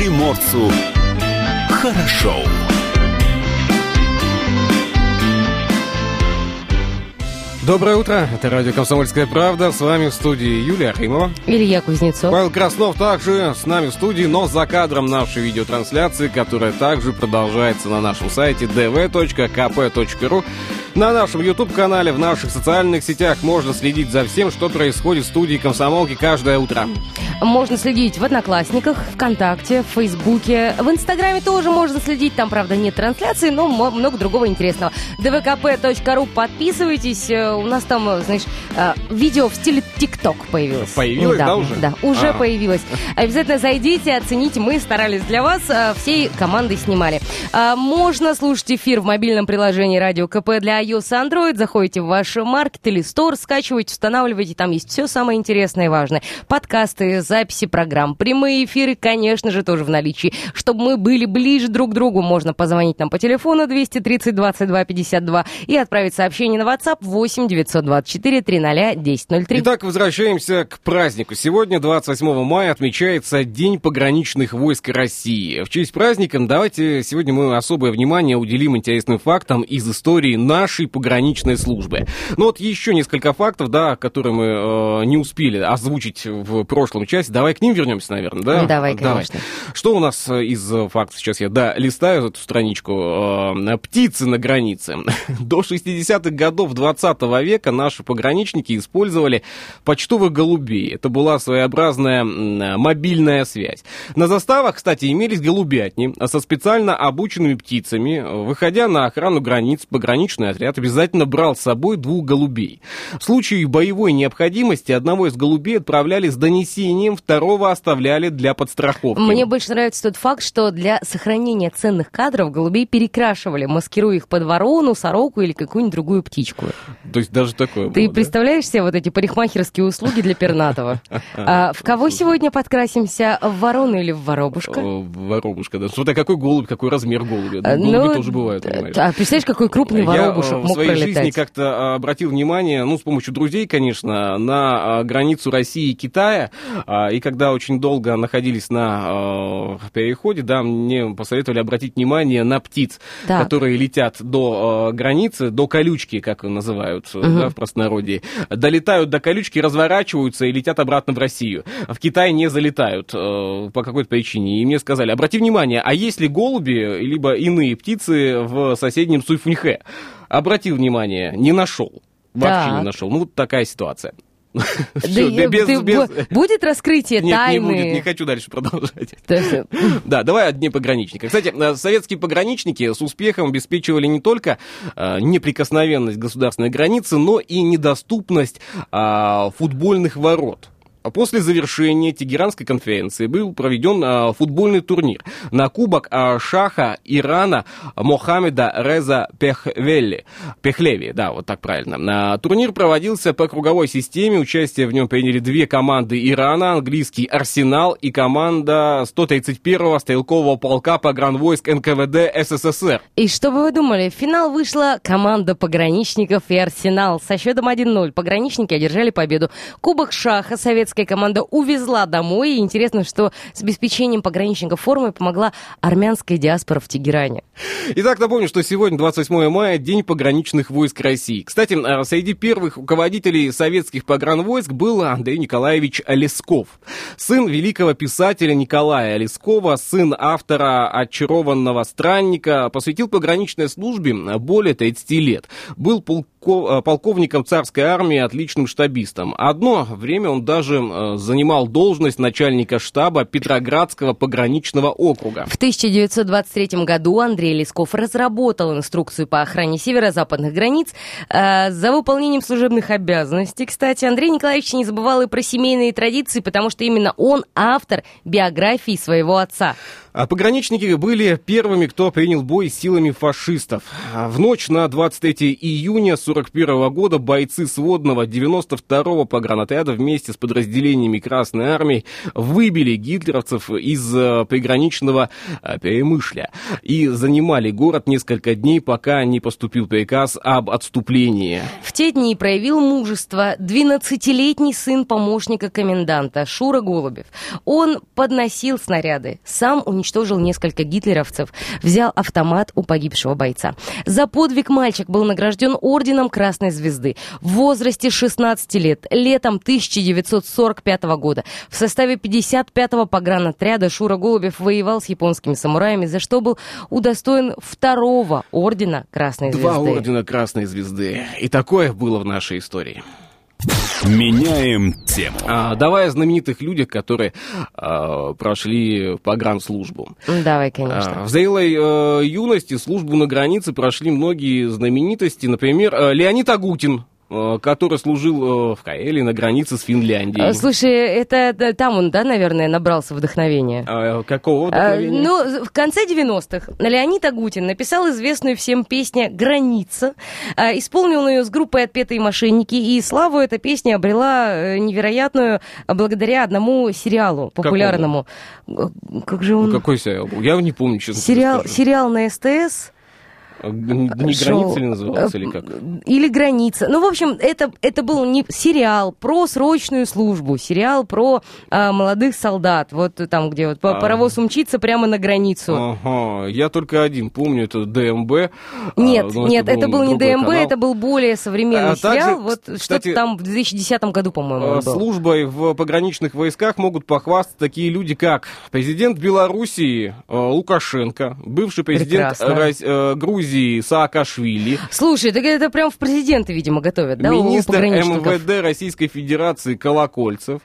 приморцу хорошо. Доброе утро, это радио «Комсомольская правда», с вами в студии Юлия Архимова. Илья Кузнецов. Павел Краснов также с нами в студии, но за кадром нашей видеотрансляции, которая также продолжается на нашем сайте dv.kp.ru. На нашем YouTube-канале, в наших социальных сетях можно следить за всем, что происходит в студии «Комсомолки» каждое утро. Можно следить в Одноклассниках, ВКонтакте, в Фейсбуке. В Инстаграме тоже можно следить. Там, правда, нет трансляции, но много другого интересного. dvkp.ru подписывайтесь. Э, у нас там, знаешь, э, видео в стиле ТикТок появилось. Появилось, да, да, уже? Да, уже А. появилось. Обязательно зайдите, оцените. Мы старались для вас, э, всей командой снимали. Можно слушать эфир в мобильном приложении Радио КП для iOS и Android. Заходите в ваш маркет или стор, скачивайте, устанавливайте. Там есть все самое интересное и важное. Подкасты, записи программ, прямые эфиры, конечно же, тоже в наличии. Чтобы мы были ближе друг к другу, можно позвонить нам по телефону 230 22 52 и отправить сообщение на WhatsApp 8 924 300 1003. Итак, возвращаемся к празднику. Сегодня, 28 мая, отмечается День пограничных войск России. В честь праздника давайте сегодня мы особое внимание уделим интересным фактам из истории нашей пограничной службы. Ну вот еще несколько фактов, да, которые мы э, не успели озвучить в прошлом часе. Давай к ним вернемся, наверное, да? Давай, конечно. Что у нас э, из э, фактов сейчас я, да, листаю эту страничку. Э, Птицы на границе. До 60-х годов 20 века наши пограничники использовали почтовых голубей. Это была своеобразная мобильная связь. На заставах, кстати, имелись голубятни со специально обученными птицами. Выходя на охрану границ, пограничный отряд обязательно брал с собой двух голубей. В случае боевой необходимости одного из голубей отправляли с донесением, второго оставляли для подстраховки. Мне больше нравится тот факт, что для сохранения ценных кадров голубей перекрашивали, маскируя их под ворону, сороку или какую-нибудь другую птичку. То есть даже такое Ты было, да? представляешь себе вот эти парикмахерские услуги для пернатого? А в кого сегодня подкрасимся? В ворону или в воробушка? Воробушка, да. Смотря какой голубь, какой размер голубя. А, Голуби ну, тоже бывают, понимаешь. А представляешь, какой крупный Я воробушек э, в своей жизни пролетать? как-то а, обратил внимание, ну, с помощью друзей, конечно, на а, границу России и Китая. А, И когда очень долго находились на переходе, да, мне посоветовали обратить внимание на птиц, Так. которые летят до границы, до колючки, как ее называют да, в простонародье. Долетают до колючки, разворачиваются и летят обратно в Россию. В Китай не залетают э, по какой-то причине. И мне сказали, обрати внимание, а есть ли голуби, либо иные птицы в соседнем Суйфуньхэ? Обратил внимание, не нашел. Вообще Так. не нашел. Ну, вот такая ситуация. Да Всё, и- без- ты без- бу- Будет раскрытие Нет, не тайны? будет, не хочу дальше продолжать. Да, давай о Дне пограничника. Кстати, э, советские пограничники с успехом обеспечивали не только э, неприкосновенность государственной границы, но и недоступность а, футбольных ворот. А После завершения Тегеранской конференции был проведен а, футбольный турнир на кубок а, шаха Ирана Мохаммеда Реза Пехвели. Пехлеви, да, вот так правильно. Турнир проводился по круговой системе. Участие в нем приняли две команды Ирана, английский «Арсенал» и команда 131-го стрелкового полка погранвойск НКВД СССР. И что бы вы думали, в финал вышла команда пограничников и Арсенал. Со счетом 1-0 пограничники одержали победу. Кубок Шаха советская команда увезла домой. И интересно, что с обеспечением пограничников формы помогла армянская диаспора в Тегеране. Итак, напомню, что сегодня, 28 мая, День пограничных войск России. Кстати, а, среди первых руководителей советских погранвойск был Андрей Николаевич Лесков. Сын великого писателя Николая Лескова, сын автора «Очарованного странника», посвятил пограничной службе более 30 лет. Был полко- э, полковником царской армии, отличным штабистом. Одно время он даже э, занимал должность начальника штаба Петроградского пограничного округа. В 1923 году Андрей Лесков разработал инструкцию по охране северо-западных границ. Э, за выполнением служебных обязанностей, кстати, Андрей Николаевич не забывал и про семейные традиции, потому что именно он автор биографии своего отца. А Пограничники были первыми, кто принял бой силами фашистов. А В ночь на 23 июня 41 года бойцы сводного 92-го погранотряда вместе с подразделениями Красной Армии выбили гитлеровцев из э, приграничного э, Перемышля и занимали город несколько дней, пока не поступил приказ об отступлении. В те дни проявил мужество 12-летний сын помощника коменданта Шура Голубев. Он подносил снаряды, сам уничтожил несколько гитлеровцев, взял автомат у погибшего бойца. За подвиг мальчик был награжден орденом Красной Звезды в возрасте 16 лет, летом 1945 года. В составе 55-го погранотряда Шура Голубев воевал с японскими самураями, за что был удостоен второго ордена Красной Два Звезды. ордена Красной Звезды. И такое было в нашей истории. Меняем тему. А, давай о знаменитых людях, которые а, прошли погранслужбу. Давай, конечно. А, В зрелой э, юности службу на границе прошли многие знаменитости. Например, э, Леонид Агутин, который служил э, в Каэле на границе с Финляндией. А, Слушай, это там он, да, наверное, набрался вдохновения? А, какого А, вдохновения? Ну, в конце 90-х Леонид Агутин написал известную всем песню «Граница». А, Исполнил ее с группой «Отпетые мошенники», и славу эта песня обрела э, невероятную а, благодаря одному сериалу популярному. Э, Как же Ну, он... какой сериал? Я не помню, честно Сериал, скажу. сериал на СТС. А, Не граница ли назывался, э, или как? Или граница. Ну, в общем, это, это был не сериал про срочную службу, сериал про а, молодых солдат. Вот там, где вот А. паровоз умчится прямо на границу. Ага, я только один помню, это ДМБ. Нет, А, нет, это был не другой ДМБ, канал. это был более современный А также, сериал. Вот кстати, что-то там в 2010 году, по-моему, Э, был. Службой в пограничных войсках могут похвастаться такие люди, как президент Белоруссии э, Лукашенко, бывший президент. Рос- э, Грузии Саакашвили, Слушай, так это прям в президенты, видимо, готовят, да, министр? МВД Российской Федерации Колокольцев,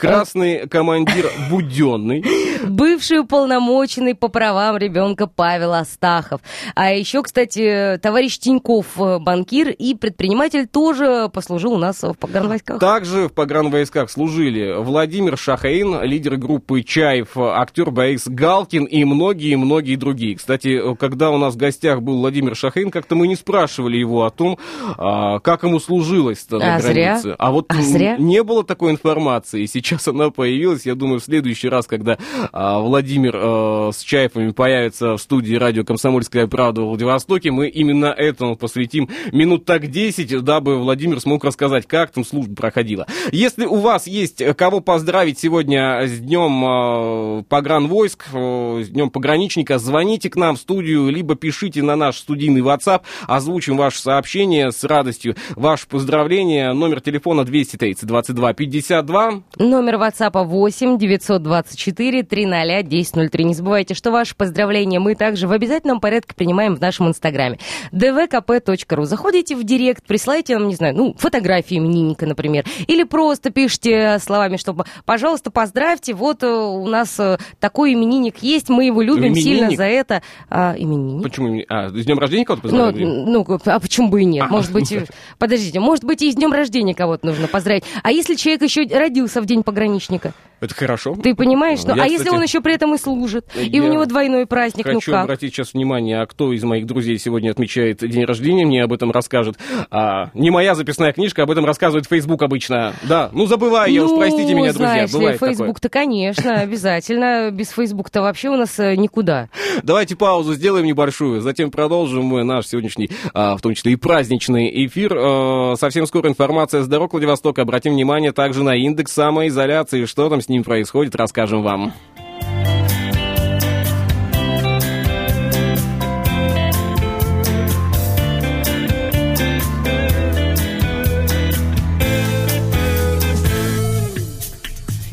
красный командир Буденный, Бывший уполномоченный по правам ребенка Павел Астахов. А еще, кстати, товарищ Тиньков, э, банкир и предприниматель, тоже послужил у нас в погранвойсках. Также в погранвойсках служили Владимир Шахаин, лидер группы Чаев, актер Борис Галкин и многие-многие другие. Кстати, когда у нас в гостях был Владимир Шахаин, как-то мы не спрашивали его о том, а, как ему служилось на А зря? границе. А вот А зря? не было такой информации. Сейчас она появилась. Я думаю, в следующий раз, когда а, Владимир э, с Чаевыми появится в студии радио «Комсомольская правда» в Владивостоке, мы именно этому посвятим минут так 10, дабы Владимир смог рассказать, как там служба проходила. Если у вас есть э, кого поздравить сегодня с днем э, погранвойск, э, с днем пограничника, звоните к нам в студию, либо пишите на наш студийный WhatsApp, озвучим ваше сообщение с радостью. Ваше поздравление, номер телефона 230 22 52. Номер WhatsApp 8 924 300 1003. Не забывайте, что ваши поздравления мы также в обязательном порядке принимаем в нашем инстаграме dvkp.ru. Заходите в директ, присылайте нам, не знаю, ну, фотографии именинника, например, или просто пишите словами, что, пожалуйста, поздравьте, вот э, у нас э, такой именинник есть, мы его любим Именинник? сильно за это. А, именинник? Почему? А, с днем рождения кого-то Ну, поздравили? ну, а почему бы и нет? А, Может быть, э, подождите, может быть, и с днем рождения кого-то нужно поздравить. А если человек еще родился в день пограничника? Это хорошо. Ты понимаешь? Ну, Я, а если кстати, он еще при этом и служит, и у него двойной праздник, ну Хочу как? обратить сейчас внимание, а кто из моих друзей сегодня отмечает день рождения, мне об этом расскажет. А, не моя записная книжка, об этом рассказывает Facebook обычно. Да, ну забываю я, уж ну, простите меня, друзья, знаешь ли, бывает такое. Facebook-то, конечно, обязательно. Без Facebook-то вообще у нас э, никуда. Давайте паузу сделаем небольшую, затем продолжим мы наш сегодняшний, а, в том числе и праздничный эфир. А, совсем скоро информация с дорог Владивостока. Обратим внимание также на индекс самоизоляции. Что там с ним происходит, расскажем вам.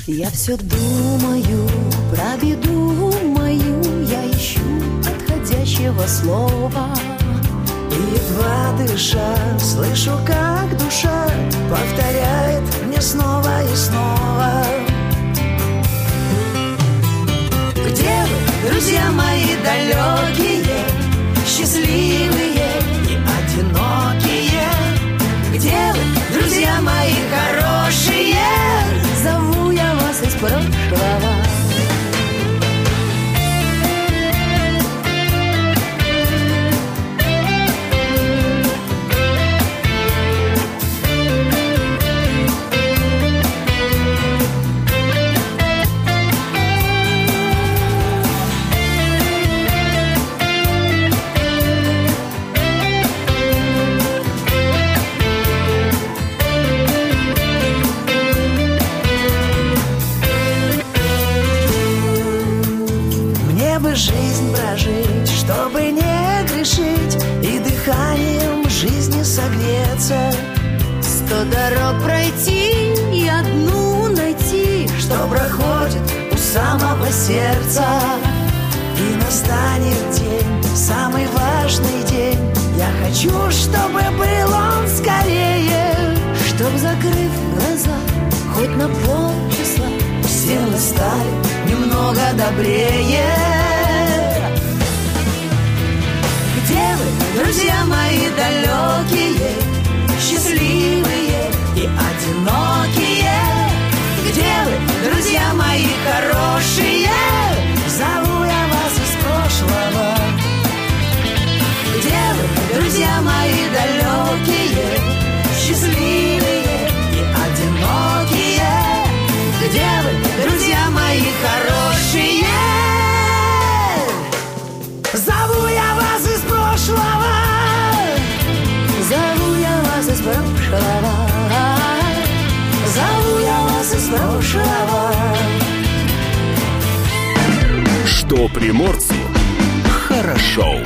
Я все думаю про беду мою, я ищу подходящего слова. И едва дыша, слышу, как душа повторяет мне снова и снова. Где вы, друзья мои далекие, счастливые и одинокие? Где вы, друзья мои хорошие? Зову я вас из прошлого. Что дорог пройти и одну найти Что проходит у самого сердца. И настанет день, самый важный день. Я хочу, чтобы был он скорее Чтоб, закрыв глаза, хоть на полчаса Силы стали немного добрее. Где вы, друзья мои далекие, счастливые? Одинокие. Где вы, друзья мои хорошие? Зову я вас из прошлого. Где вы, друзья мои далекие? Счастливые и одинокие. Где вы, друзья мои хорошие? Зову я вас из прошлого. Зову я вас из прошлого прошлого Что приморцу хорошо.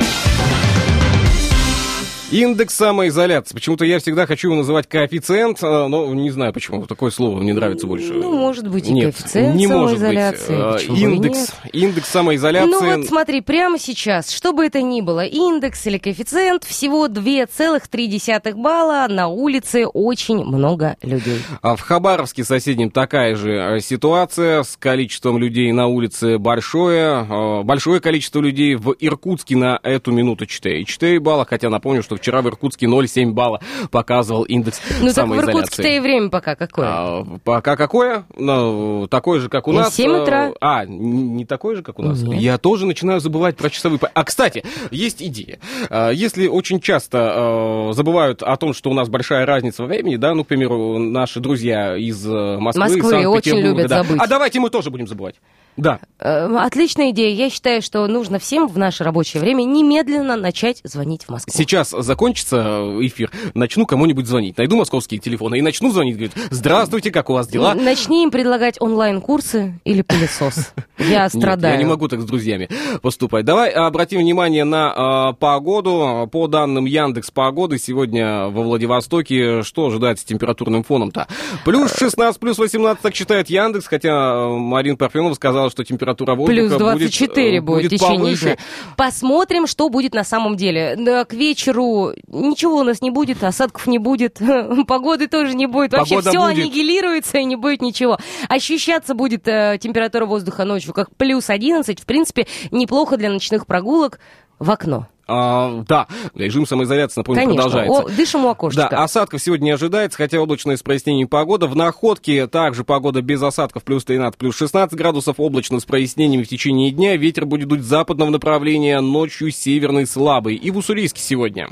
Индекс самоизоляции. Почему-то я всегда хочу его называть коэффициент, а, но не знаю почему. Такое слово мне нравится больше. Ну, может быть, и Нет, коэффициент не может быть. самоизоляции. А, Почему бы и Индекс, индекс самоизоляции. Ну вот смотри, прямо сейчас, что бы это ни было, индекс или коэффициент, всего 2,3 балла, на улице очень много людей. А в Хабаровске соседнем такая же э, ситуация с количеством людей на улице большое. Э, Большое количество людей в Иркутске на эту минуту 4. 4 балла, хотя напомню, что вчера в Иркутске 0,7 балла показывал индекс Ну так в самоизоляции. Иркутске-то и время пока какое. А, пока какое? Ну, такое же, как у Ну, нас. 7 утра. э, А, н- не такое же, как у нас. Нет. Я тоже начинаю забывать про часовые... А, кстати, есть идея. А, Если очень часто э, забывают о том, что у нас большая разница во времени, да, ну, к примеру, наши друзья из э, Москвы, Москвы Санкт-Петербурга, очень любят да. забыть. А давайте мы тоже будем забывать. Да. Э, Отличная идея. Я считаю, что нужно всем в наше рабочее время немедленно начать звонить в Москву. Сейчас закончится эфир, начну кому-нибудь звонить. Найду московские телефоны и начну звонить. Говорит, здравствуйте, как у вас дела? Начни им предлагать онлайн-курсы или пылесос. Я Нет, страдаю. я не могу так с друзьями поступать. Давай обратим внимание на э, погоду. По данным Яндекс Погоды, сегодня во Владивостоке что ожидается с температурным фоном-то? Плюс 16, плюс 18, так считает Яндекс, хотя э, Марина Парфенова сказала, что температура воздуха Плюс будет, 24 э, будет, в течение повыше. дня. Посмотрим, что будет на самом деле. К вечеру ничего у нас не будет, осадков не будет, погоды тоже не будет. Вообще Погода все будет. аннигилируется и не будет ничего. Ощущаться будет э, температура воздуха ночью как плюс 11. В принципе, неплохо для ночных прогулок в окно. А, да, режим самоизоляции, напомню, Конечно. продолжается. О, дышим у Да, окошечка. осадков сегодня не ожидается, хотя облачная с прояснением погода. В Находке также погода без осадков, плюс 13, плюс 16 градусов, облачно с прояснениями в течение дня. Ветер будет дуть западного направления, ночью северный слабый. И в Уссурийске сегодня.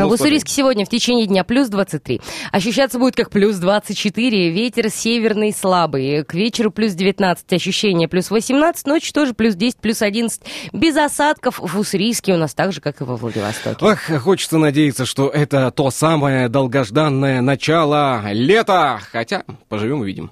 Ну, в Уссурийске сегодня в течение дня плюс 23. Ощущаться будет как плюс 24. Ветер северный слабый. К вечеру плюс 19. Ощущение плюс 18. Ночью тоже плюс 10, плюс 11. Без осадков в Уссурийске у нас так же, как и во Владивостоке. Ох, хочется надеяться, что это то самое долгожданное начало лета. Хотя, поживем увидим.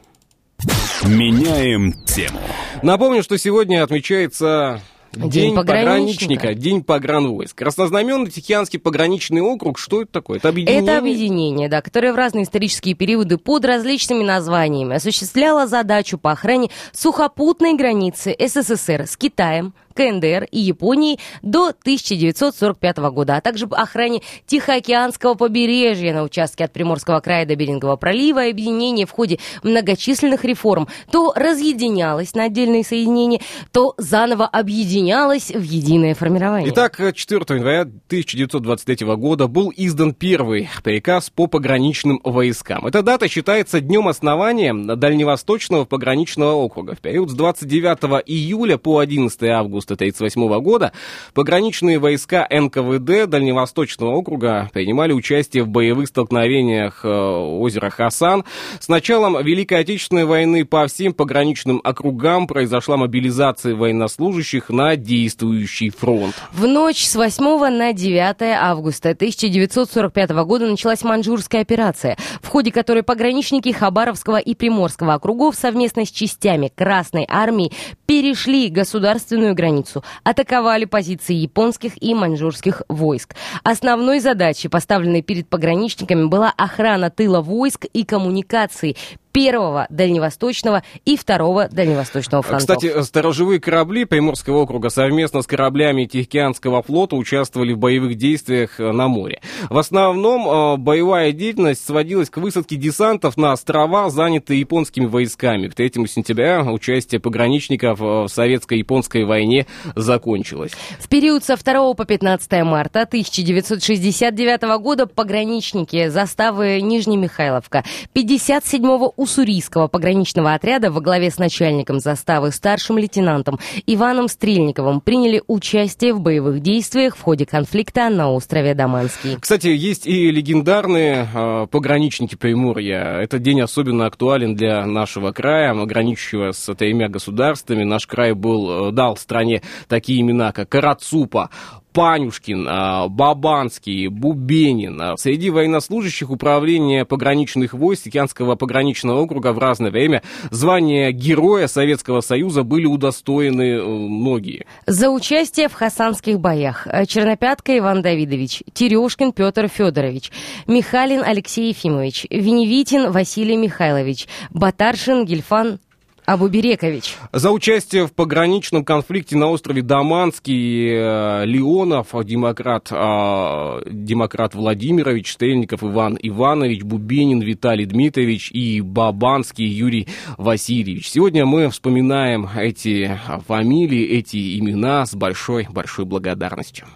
Меняем тему. Напомню, что сегодня отмечается День День пограничника. пограничника, День погранвойск. Краснознаменный Тихоокеанский пограничный округ, что это такое? Это объединение? Это объединение, да, которое в разные исторические периоды под различными названиями осуществляло задачу по охране сухопутной границы СССР с Китаем, КНДР и Японией до 1945 года, а также охране Тихоокеанского побережья на участке от Приморского края до Берингового пролива. Объединение в ходе многочисленных реформ то разъединялось на отдельные соединения, то заново объединялось в единое формирование. Итак, 4 января 1923 года был издан первый приказ по пограничным войскам. Эта дата считается днем основания Дальневосточного пограничного округа. В период с 29 июля по 11 августа 1938 года пограничные войска НКВД Дальневосточного округа принимали участие в боевых столкновениях э, озера Хасан. С началом Великой Отечественной войны по всем пограничным округам произошла мобилизация военнослужащих на действующий фронт. В ночь с 8 на 9 августа 1945 года началась Маньчжурская операция, в ходе которой пограничники Хабаровского и Приморского округов совместно с частями Красной Армии перешли государственную границу, атаковали позиции японских и маньчжурских войск. Основной задачей, поставленной перед пограничниками, была охрана тыла войск и коммуникации первого дальневосточного и второго дальневосточного фронтов. Кстати, сторожевые корабли Приморского округа совместно с кораблями Тихоокеанского флота участвовали в боевых действиях э, на море. В основном э, боевая деятельность сводилась к высадке десантов на острова, занятые японскими войсками. К 3 сентября участие пограничников в советско-японской войне закончилось. В период со 2 по 15 марта 1969 года пограничники заставы Нижнемихайловка 57-го Уссурийского пограничного отряда во главе с начальником заставы старшим лейтенантом Иваном Стрельниковым приняли участие в боевых действиях в ходе конфликта на острове Даманский. Кстати, есть и легендарные э, пограничники Приморья. Этот день особенно актуален для нашего края, граничащего с тремя государствами. Наш край был, э, дал стране такие имена, как Карацупа, Панюшкин, а, Бабанский, Бубенин. А, среди военнослужащих управления пограничных войск Океанского пограничного округа в разное время звания Героя Советского Союза были удостоены э, многие. За участие в хасанских боях Чернопятка Иван Давидович, Терешкин Петр Федорович, Михалин Алексей Ефимович, Веневитин Василий Михайлович, Батаршин Гельфан Абуберекович. За участие в пограничном конфликте на острове Даманский э, Леонов, демократ, э, демократ Владимирович, Стрельников Иван Иванович, Бубенин Виталий Дмитриевич и Бабанский Юрий Васильевич. Сегодня мы вспоминаем эти фамилии, эти имена с большой-большой благодарностью.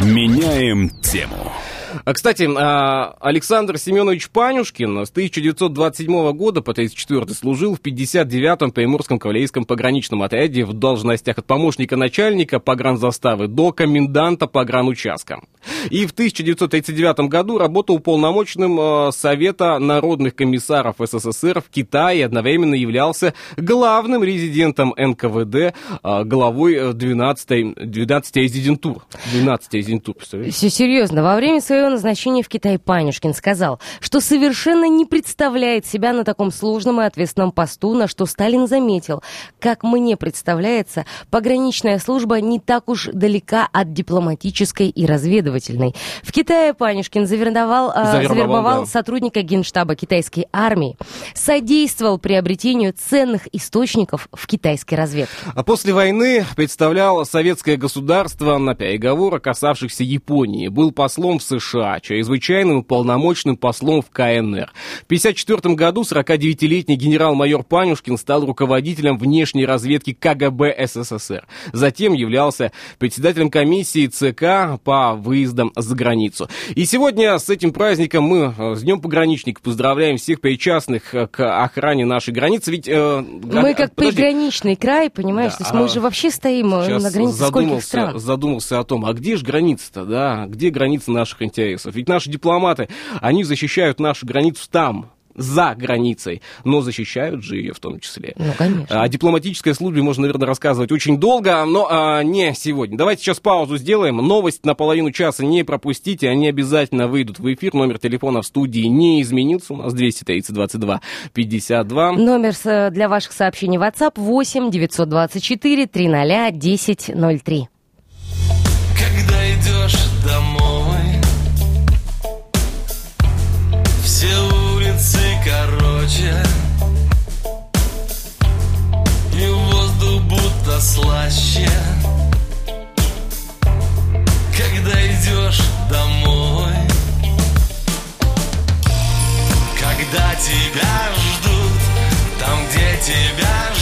Меняем тему. А, Кстати, а, Александр Семенович Панюшкин с 1927 года по 1934 служил в 59-м Приморском кавалерийском пограничном отряде в должностях от помощника начальника погранзаставы до коменданта погранучастка. И в 1939 году работал уполномоченным а, Совета народных комиссаров СССР в Китае и одновременно являлся главным резидентом НКВД, а, главой 12-й 12 резидентур. 12 резидентур? Все серьезно. Во время своего назначения в Китай Панюшкин сказал, что совершенно не представляет себя на таком сложном и ответственном посту, на что Сталин заметил. Как мне представляется, пограничная служба не так уж далека от дипломатической и разведывательной. В Китае Панюшкин завербовал, а, Завербовал, завербовал да. сотрудника генштаба китайской армии, содействовал приобретению ценных источников в китайской разведке. А после войны представлял советское государство на переговорах, касавшихся Японии. Был послом в США, чрезвычайным и полномочным послом в КНР. В 1954 году 49-летний генерал-майор Панюшкин стал руководителем внешней разведки КГБ СССР. Затем являлся председателем комиссии ЦК по выездам за границу. И сегодня с этим праздником мы э, с Днем пограничника поздравляем всех причастных э, к охране нашей границы. Ведь, э, Мы как подожди, приграничный край, понимаешь, Да, то есть мы а же вообще стоим э, на границе скольких задумался, стран. задумался о том, а где же граница-то, да? Где граница наших интересов? Ведь наши дипломаты, они защищают нашу границу там, за границей, но защищают же ее в том числе. Ну, конечно. О дипломатической службе можно, наверное, рассказывать очень долго, но а, не сегодня. Давайте сейчас паузу сделаем. Новость на половину часа не пропустите, они обязательно выйдут в эфир. Номер телефона в студии не изменился, у нас 230 22 52. Номер с- для ваших сообщений WhatsApp 8 924 300 1003. Когда идешь домой слаще. Когда идешь домой Когда тебя ждут Там, где тебя ждут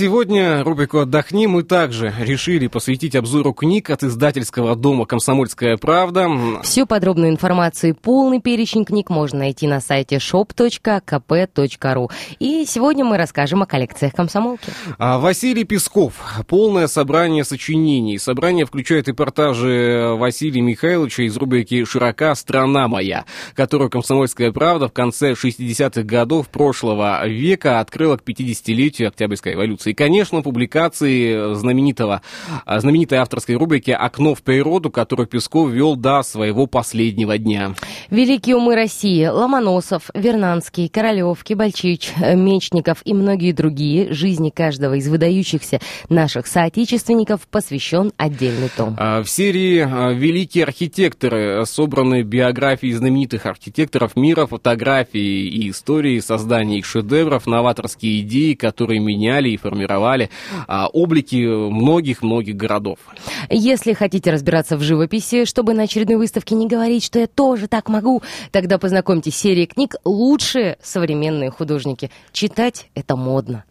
Если сегодня рубрику «Отдохни» мы также решили посвятить обзору книг от издательского дома «Комсомольская правда». Всю подробную информацию и полный перечень книг можно найти на сайте shop.kp.ru. И сегодня мы расскажем о коллекциях комсомолки. А, Василий Песков. Полное собрание сочинений. Собрание включает репортажи Василия Михайловича из рубрики «Широка страна моя», которую «Комсомольская правда» в конце 60-х годов прошлого века открыла к 50-летию Октябрьской революции. И, конечно, публикации знаменитого, а, знаменитой авторской рубрики «Окно в природу», которую Песков вел до своего последнего дня. Великие умы России, Ломоносов, Вернанский, Королев, Кибальчич, э, Мечников и многие другие, жизни каждого из выдающихся наших соотечественников посвящен отдельный том. А, В серии а, «Великие архитекторы» собраны биографии знаменитых архитекторов мира, фотографии и истории создания их шедевров, новаторские идеи, которые меняли и формировали а, облики многих-многих городов. Если хотите разбираться в живописи, чтобы на очередной выставке не говорить, что я тоже так могу, тогда познакомьтесь с серией книг «Лучшие современные художники». Читать это модно.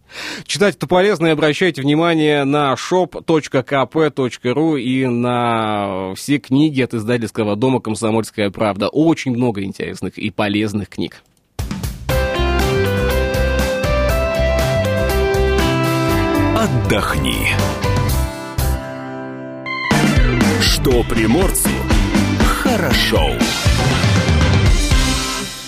Читать это полезно и обращайте внимание на shop.kp.ru и на все книги от издательского дома «Комсомольская правда». Очень много интересных и полезных книг. Отдохни. Что приморцу хорошо.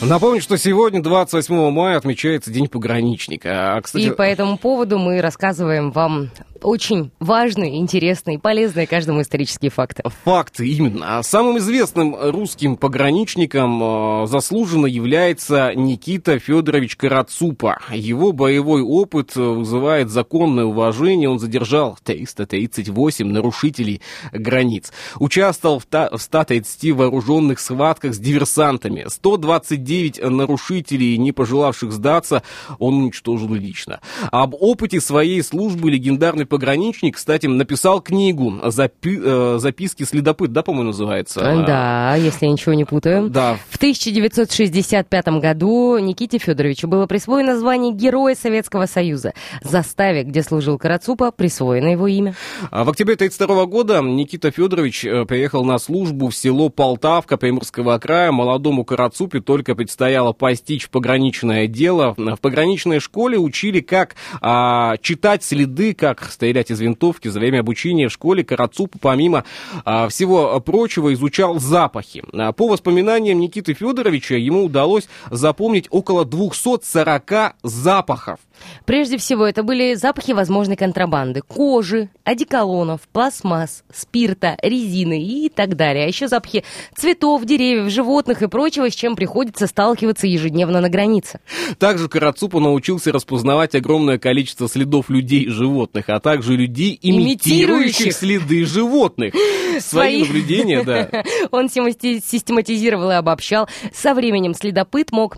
Напомню, что сегодня, 28 мая, отмечается День пограничника. А, кстати, И по этому поводу мы рассказываем вам очень важные, интересные, полезные каждому исторические факты. Факты именно. А Самым известным русским пограничником э, заслуженно является Никита Федорович Карацупа. Его боевой опыт э, вызывает законное уважение. Он задержал 338 нарушителей границ. Участвовал в, та- в 130 вооруженных схватках с диверсантами. 129 нарушителей, не пожелавших сдаться, он уничтожил лично. Об опыте своей службы легендарный пограничник, кстати, написал книгу «Запи- э, «Записки следопыт», да, по-моему, называется? Да, если я ничего не путаю. Да, В 1965 году Никите Федоровичу было присвоено звание Героя Советского Союза. Заставе, где служил Карацупа, присвоено его имя. А В октябре 1932 года Никита Федорович э, приехал на службу в село Полтавка Приморского края. Молодому Карацупе только предстояло постичь пограничное дело. В пограничной школе учили, как а, читать следы, как стрелять из винтовки. За время обучения в школе Карацуп, помимо а, всего прочего, изучал запахи. А, По воспоминаниям Никиты Федоровича, ему удалось запомнить около 240 запахов. Прежде всего, это были запахи возможной контрабанды. Кожи, одеколонов, пластмасс, спирта, резины и так далее. А еще запахи цветов, деревьев, животных и прочего, с чем приходится сталкиваться ежедневно на границе. Также Карацупа научился распознавать огромное количество следов людей и животных, а также людей, имитирующих Имитирующих. следы животных. Свои наблюдения, да. Он системати- систематизировал и обобщал. Со временем следопыт мог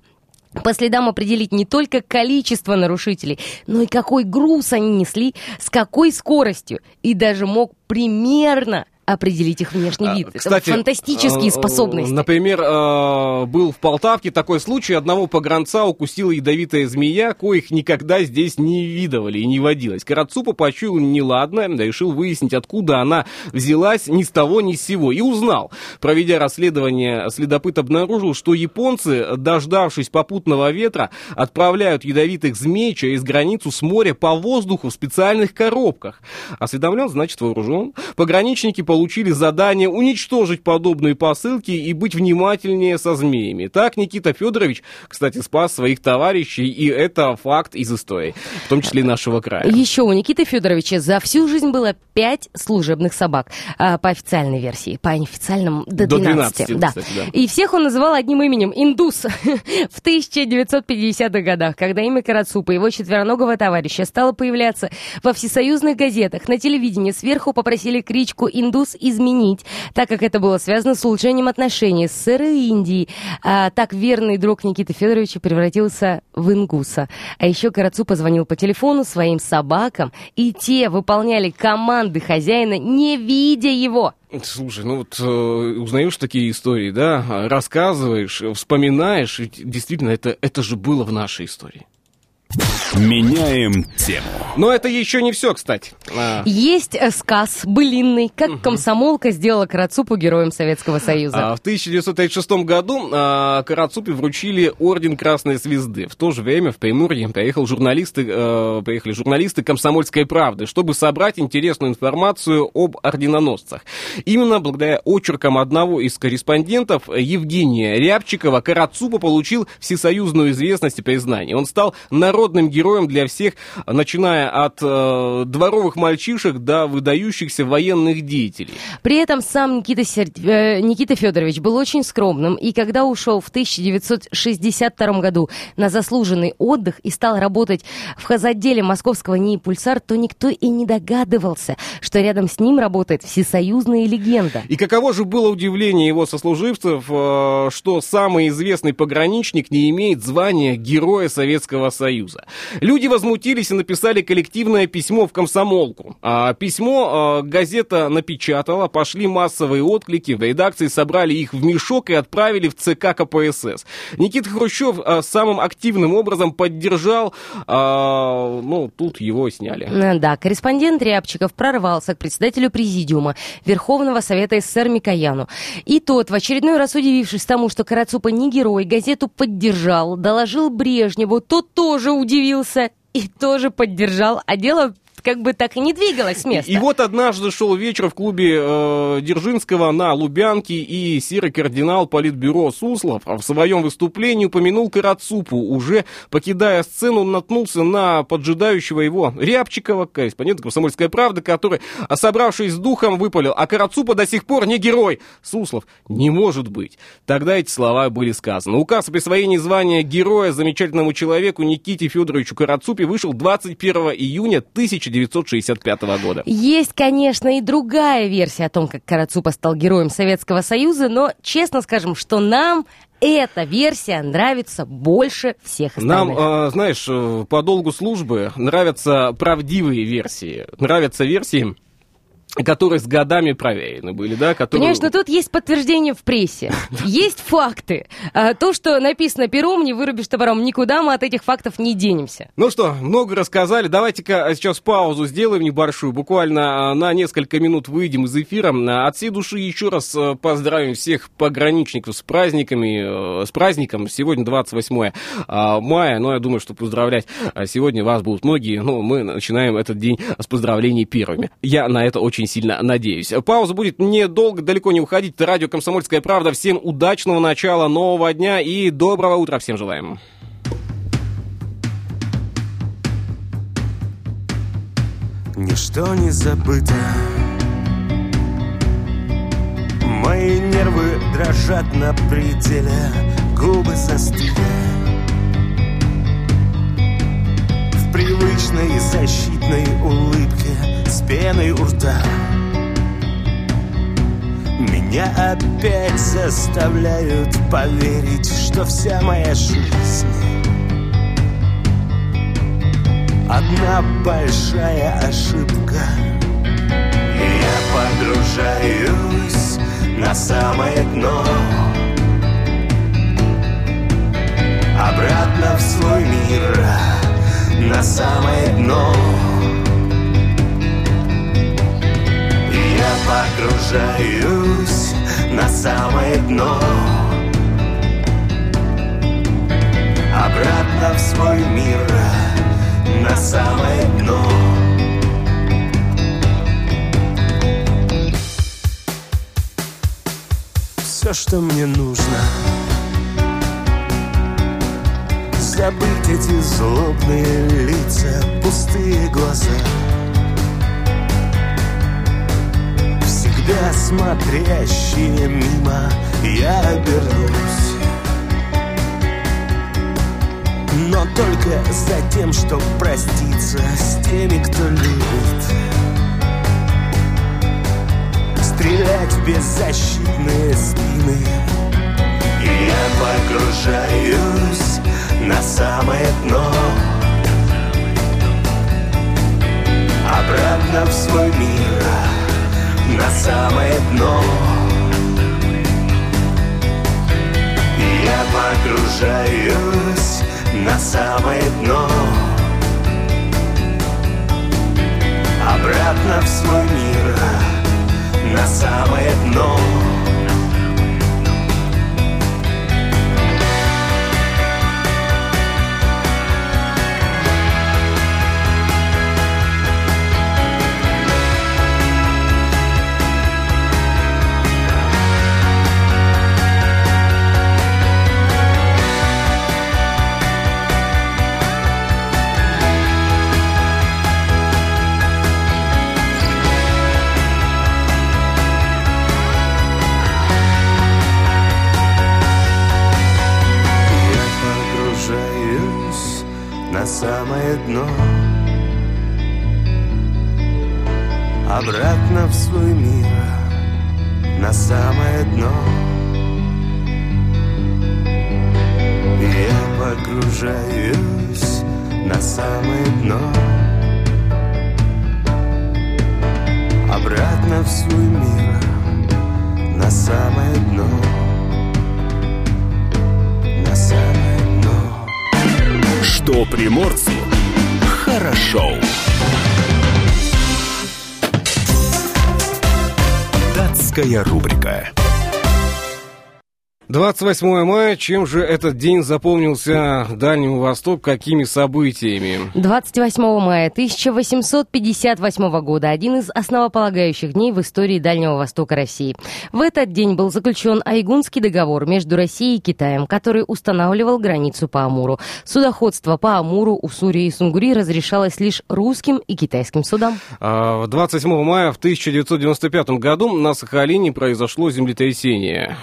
по следам определить не только количество нарушителей, но и какой груз они несли, с какой скоростью, и даже мог примерно определить их внешний А, вид. Кстати, Это фантастические э, способности. Например, э, был в Полтавке такой случай, одного погранца укусила ядовитая змея, коих никогда здесь не видывали и не водилось. Карацупа почуял неладно, решил выяснить, откуда она взялась ни с того ни с сего, и узнал. Проведя расследование, следопыт обнаружил, что японцы, дождавшись попутного ветра, отправляют ядовитых змей через границу с моря по воздуху в специальных коробках. Осведомлен, значит вооружен. Пограничники получили задание уничтожить подобные посылки и быть внимательнее со змеями. Так Никита Федорович, кстати, спас своих товарищей, и это факт из истории, в том числе и нашего края. Еще у Никиты Федоровича за всю жизнь было пять служебных собак. А, по официальной версии, по неофициальным до До 12. 12, да. кстати, да. И всех он называл одним именем – Индус. В 1950-х годах, когда имя Карацупа, его четвероногого товарища, стало появляться во всесоюзных газетах, на телевидении сверху попросили кличку Индус изменить, так как это было связано с улучшением отношений с СССР и Индией. А так верный друг Никиты Федоровича превратился в Ингуса. А еще Карацу позвонил по телефону своим собакам, и те выполняли команды хозяина, не видя его. Слушай, ну вот э, узнаешь такие истории, да, рассказываешь, вспоминаешь, действительно, это, это же было в нашей истории. Меняем тему. Но это еще не все, кстати. А, Есть э, сказ былинный, как комсомолка сделала Карацупу героем Советского Союза. А, В 1936 году а, Карацупе вручили орден Красной Звезды. В то же время в Приморье приехал журналисты, э, приехали журналисты «Комсомольской правды», чтобы собрать интересную информацию об орденоносцах. Именно благодаря очеркам одного из корреспондентов, Евгения Рябчикова, Карацупа получил всесоюзную известность и признание. Он стал народным героем для всех, начиная от э, дворовых мальчишек до выдающихся военных деятелей. При этом сам Никита, Сер- э, Никита Федорович был очень скромным, и когда ушел в 1962 году на заслуженный отдых и стал работать в хозотделе московского НИИ «Пульсар», то никто и не догадывался, что рядом с ним работает всесоюзная легенда. И каково же было удивление его сослуживцев, э, что самый известный пограничник не имеет звания Героя Советского Союза. Люди возмутились и написали коллективное письмо в комсомолку. А письмо э, газета напечатала, пошли массовые отклики, в редакции собрали их в мешок и отправили в ЦК КПСС. Никита Хрущев э, самым активным образом поддержал, э, ну, тут его сняли. Э, Да, корреспондент Рябчиков прорвался к председателю президиума Верховного Совета СССР Микояну. И тот, в очередной раз удивившись тому, что Карацупа не герой, газету поддержал, доложил Брежневу, тот тоже удивился и тоже поддержал, а дело как бы так и не двигалось с места. И вот однажды шел вечер в клубе э, Дзержинского на Лубянке, и серый кардинал Политбюро Суслов в своем выступлении упомянул Карацупу. Уже покидая сцену, он наткнулся на поджидающего его Рябчикова, корреспондента «Комсомольской правды», который, а, собравшись с духом, выпалил, а Карацупа до сих пор не герой. Суслов, не может быть. Тогда эти слова были сказаны. Указ о присвоении звания героя замечательному человеку Никите Федоровичу Карацупе вышел 21 июня 1965 года. Есть, конечно, и другая версия о том, как Карацупа стал героем Советского Союза, но честно скажем, что нам эта версия нравится больше всех остальных. Нам, э, знаешь, по долгу службы нравятся правдивые версии. Нравятся версии, которые с годами проверены были, да? Которые... Понимаешь, но тут есть подтверждение в прессе. Есть факты. А, То, что написано пером, не вырубишь топором. Никуда мы от этих фактов не денемся. Ну что, много рассказали. Давайте-ка сейчас паузу сделаем небольшую. Буквально а, на несколько минут выйдем из эфира. А, От всей души еще раз поздравим всех пограничников с праздниками, э, с праздником. Сегодня 28 а, мая. Но я думаю, что поздравлять сегодня вас будут многие. Но мы начинаем этот день с поздравлений первыми. Я на это очень сильно надеюсь. Пауза будет недолго, далеко не уходить. Радио «Комсомольская правда». Всем удачного начала нового дня и доброго утра всем желаем. Ничто не забыто Мои нервы дрожат на пределе Губы застыли В привычной защитной улыбке пеной у рта. Меня опять заставляют поверить Что вся моя жизнь Одна большая ошибка. И я погружаюсь на самое дно. Обратно в свой мир, на самое дно погружаюсь на самое дно. Обратно в свой мир, на самое дно. Все, что мне нужно. Забыть эти злобные лица, пустые глаза Всегда смотрящие мимо, я обернусь Но только за тем, чтоб проститься с теми, кто любит. Стрелять в беззащитные спины. Я погружаюсь на самое дно. Обратно в свой мир, на самое дно. Я погружаюсь на самое дно. Обратно в свой мир, на самое дно дно. Обратно в свой мир, на самое дно. Я погружаюсь на самое дно. Обратно в свой мир, на самое дно. На самое дно. Что приморцу хорошо. Датская рубрика. 28 мая. Чем же этот день запомнился Дальнему Востоку? Какими событиями? 28 мая 1858 года один из основополагающих дней в истории Дальнего Востока России. В этот день был заключен Айгунский договор между Россией и Китаем, который устанавливал границу по Амуру. Судоходство по Амуру, Уссури и Сунгури разрешалось лишь русским и китайским судам. А, 27 мая в 1995 году на Сахалине произошло землетрясение.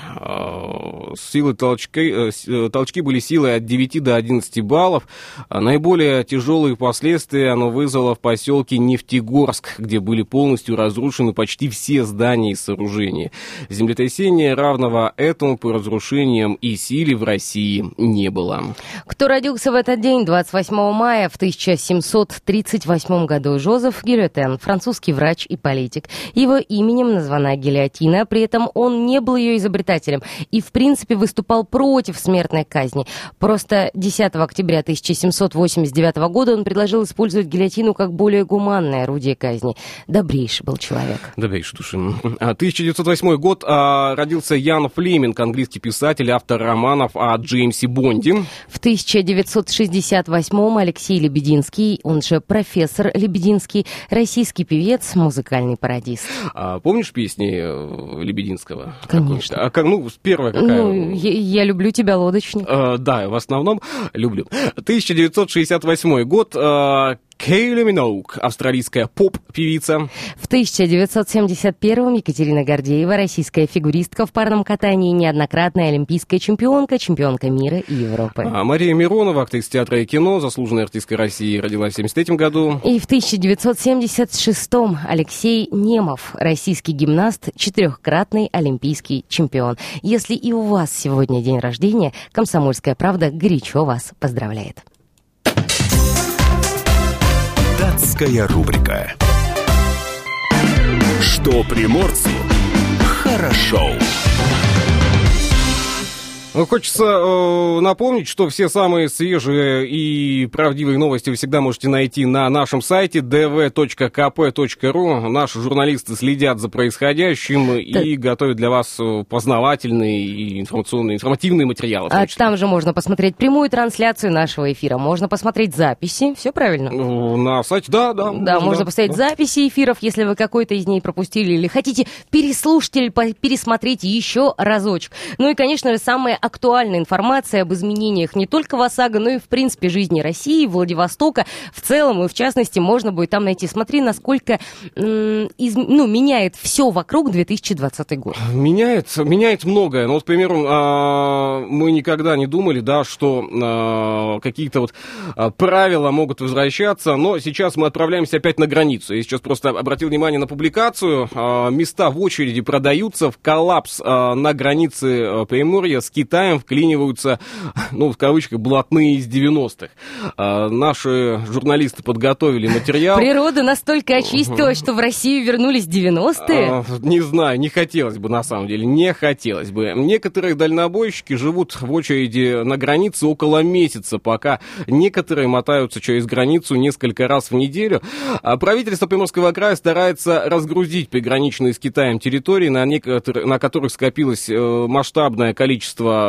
Силы толчки, э, э, толчки были силой от 9 до 11 баллов. А Наиболее тяжелые последствия оно вызвало в поселке Нефтегорск, где были полностью разрушены почти все здания и сооружения. Землетрясения, равного этому по разрушениям и силе в России не было. Кто родился в этот день, 28 мая в 1738 году? Жозеф Гильотен, французский врач и политик. Его именем названа гильотина, при этом он не был ее изобретателем и, в принципе, выступал против смертной казни. Просто 10 октября 1789 года он предложил использовать гильотину как более гуманное орудие казни. Добрейший был человек. Добрейший души. А, 1908 год а, родился Ян Флеминг, английский писатель, автор романов о Джеймсе Бонде. В 1968-м Алексей Лебединский, он же профессор Лебединский, российский певец, музыкальный пародист. А, помнишь песни э, Лебединского? Конечно. А как, ну, первая какая? Ну, я, я люблю тебя, лодочник. Э, да, в основном люблю. 1968 год. э, Кейли Миноук, австралийская поп-певица. В 1971-м Екатерина Гордеева, российская фигуристка в парном катании, неоднократная олимпийская чемпионка, чемпионка мира и Европы. А Мария Миронова, актриса театра и кино, заслуженная артистка России, родилась в 1973 году. И в 1976-м Алексей Немов, российский гимнаст, четырехкратный олимпийский чемпион. Если и у вас сегодня день рождения, «Комсомольская правда» горячо вас поздравляет. Датская рубрика. Что приморцу хорошо. Ну, Хочется э, напомнить, что все самые свежие и правдивые новости вы всегда можете найти на нашем сайте dv.kp.ru. Наши журналисты следят за происходящим и готовят для вас э, познавательные и информационные, информативные материалы. А там же можно посмотреть прямую трансляцию нашего эфира, можно посмотреть записи, все правильно? Э, На сайте, да, да. Да, можно посмотреть да. записи эфиров, если вы какой-то из ней пропустили, или хотите переслушать или пересмотреть еще разочек. Ну и, конечно же, самая актуальная информация об изменениях не только в ОСАГО, но и, в принципе, жизни России, Владивостока в целом, и в частности, можно будет там найти. Смотри, насколько из- ну, меняет все вокруг 2020 год. Меняет, меняет многое. Ну, вот, к примеру, а, мы никогда не думали, да, что а, какие-то вот а, правила могут возвращаться, но сейчас мы отправляемся опять на границу. Я сейчас просто обратил внимание на публикацию. Места в очереди продаются в коллапс на границе Приморья с Китаем вклиниваются, ну, в кавычках, блатные из 90-х. А, Наши журналисты подготовили материал. Природа настолько очистилась, что в Россию вернулись 90-е. А, Не знаю, не хотелось бы на самом деле, не хотелось бы. Некоторые дальнобойщики живут в очереди на границе около месяца, пока некоторые мотаются через границу несколько раз в неделю. А правительство Приморского края старается разгрузить приграничные с Китаем территории, на, некотор- на которых скопилось э, масштабное количество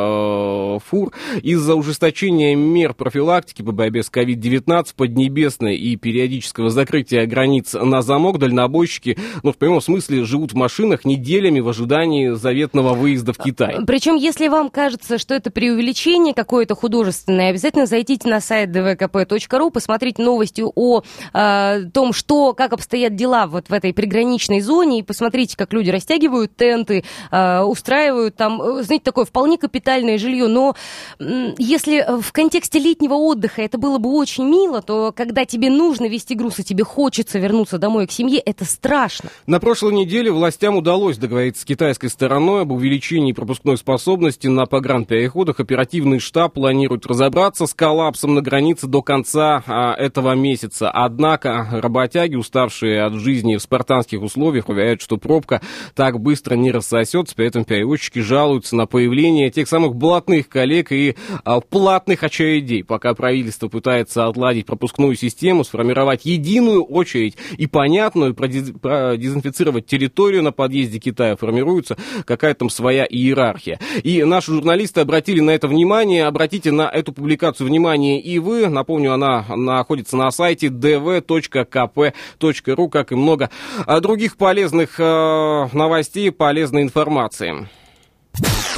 фур. Из-за ужесточения мер профилактики по борьбе с COVID-19, Поднебесной и периодического закрытия границ на замок дальнобойщики, ну, в прямом смысле, живут в машинах неделями в ожидании заветного выезда в Китай. Причем, если вам кажется, что это преувеличение какое-то художественное, обязательно зайдите на сайт dvkp.ru, посмотрите новости о э, том, что, как обстоят дела вот в этой приграничной зоне, и посмотрите, как люди растягивают тенты, э, устраивают там, э, знаете, такое вполне капитальное жилье. Но если в контексте летнего отдыха это было бы очень мило, то когда тебе нужно вести груз, и тебе хочется вернуться домой к семье, это страшно. На прошлой неделе властям удалось договориться с китайской стороной об увеличении пропускной способности на погранпереходах. Оперативный штаб планирует разобраться с коллапсом на границе до конца а, этого месяца. Однако работяги, уставшие от жизни в спартанских условиях, уверяют, что пробка так быстро не рассосется. При этом перевозчики жалуются на появление тех самых блатных коллег и а, платных очередей. Пока правительство пытается отладить пропускную систему, сформировать единую очередь и понятную, продез- продезинфицировать территорию на подъезде Китая, формируется какая-то там своя иерархия. И наши журналисты обратили на это внимание, обратите на эту публикацию внимание и вы. Напомню, она находится на сайте dv.kp.ru, как и много а, других полезных э, новостей, полезной информации.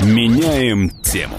Меняем тему.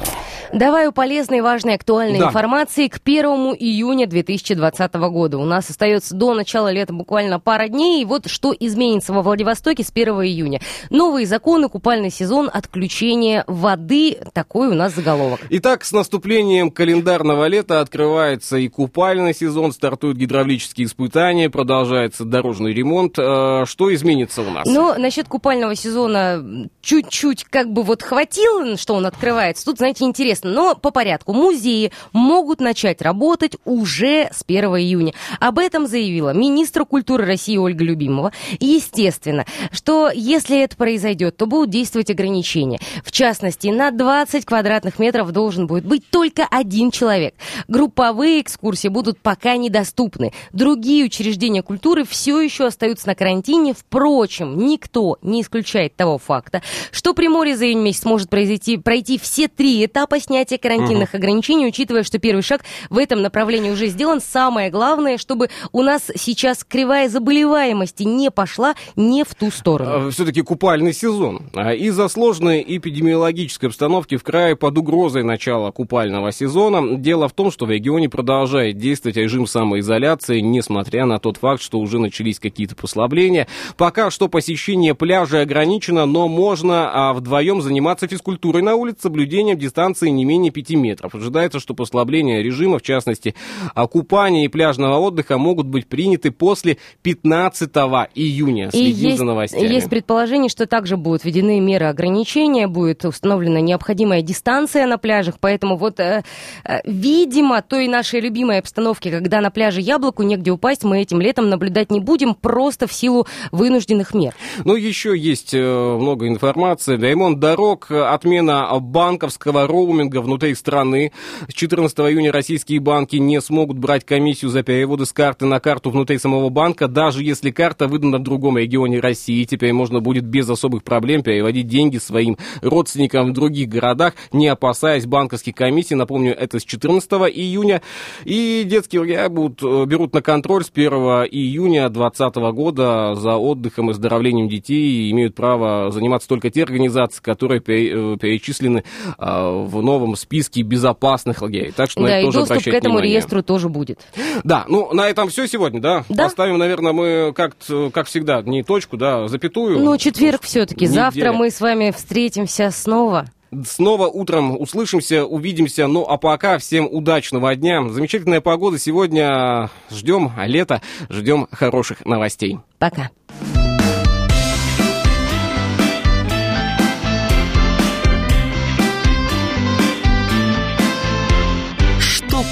Давай у полезной, важной, актуальной Да. информации к 1 июня 2020 года. У нас остается до начала лета буквально пара дней. И вот что изменится во Владивостоке с 1 июня. Новые законы, купальный сезон, отключение воды. Такой у нас заголовок. Итак, с наступлением календарного лета открывается и купальный сезон, стартуют гидравлические испытания, продолжается дорожный ремонт. Э, Что изменится у нас? Но насчет купального сезона чуть-чуть как бы вот хватило, что он открывается. Тут, знаете, интересно. Но по порядку. Музеи могут начать работать уже с 1 июня. Об этом заявила министр культуры России Ольга Любимова. Естественно, что если это произойдет, то будут действовать ограничения. В частности, на 20 квадратных метров должен будет быть только один человек. Групповые экскурсии будут пока недоступны. Другие учреждения культуры все еще остаются на карантине. Впрочем, никто не исключает того факта, что Приморье за июнь месяц может произойти, пройти все три этапа снятия карантинных ограничений, учитывая, что первый шаг в этом направлении уже сделан. Самое главное, чтобы у нас сейчас кривая заболеваемости не пошла не в ту сторону. все-таки купальный сезон. А Из-за сложной эпидемиологической обстановки в крае под угрозой начала купального сезона. Дело в том, что в регионе продолжает действовать режим самоизоляции, несмотря на тот факт, что уже начались какие-то послабления. Пока что посещение пляжа ограничено, но можно а, вдвоем заниматься физкультурой на улице, соблюдением дистанции не не менее 5 метров. Ожидается, что послабление режима, в частности, купания и пляжного отдыха могут быть приняты после 15 июня. И Следим есть, за новостями. есть предположение, что также будут введены меры ограничения, будет установлена необходимая дистанция на пляжах, поэтому вот, э, э, видимо, той нашей любимой обстановки, когда на пляже яблоку негде упасть, мы этим летом наблюдать не будем, просто в силу вынужденных мер. Ну, еще есть э, много информации. Ремонт дорог, э, отмена банковского роуминга внутри страны. С 14 июня российские банки не смогут брать комиссию за переводы с карты на карту внутри самого банка, даже если карта выдана в другом регионе России. Теперь можно будет без особых проблем переводить деньги своим родственникам в других городах, не опасаясь банковских комиссий. Напомню, это с 14 июня. И детские лагеря будут, э, берут на контроль с 1 июня 2020 года за отдыхом и оздоровлением детей и имеют право заниматься только те организации, которые э, перечислены а, в новом списке безопасных лагерей. Так что на да, это и тоже доступ к этому внимание. реестру тоже будет. Да, ну на этом все сегодня, да? Да. Поставим, наверное, мы как, как всегда, не точку, да, запятую. Ну, четверг все-таки. Завтра мы с вами встретимся снова. Снова утром услышимся, увидимся. Ну, а пока всем удачного дня. Замечательная погода сегодня. Ждем лета, ждем хороших новостей. Пока.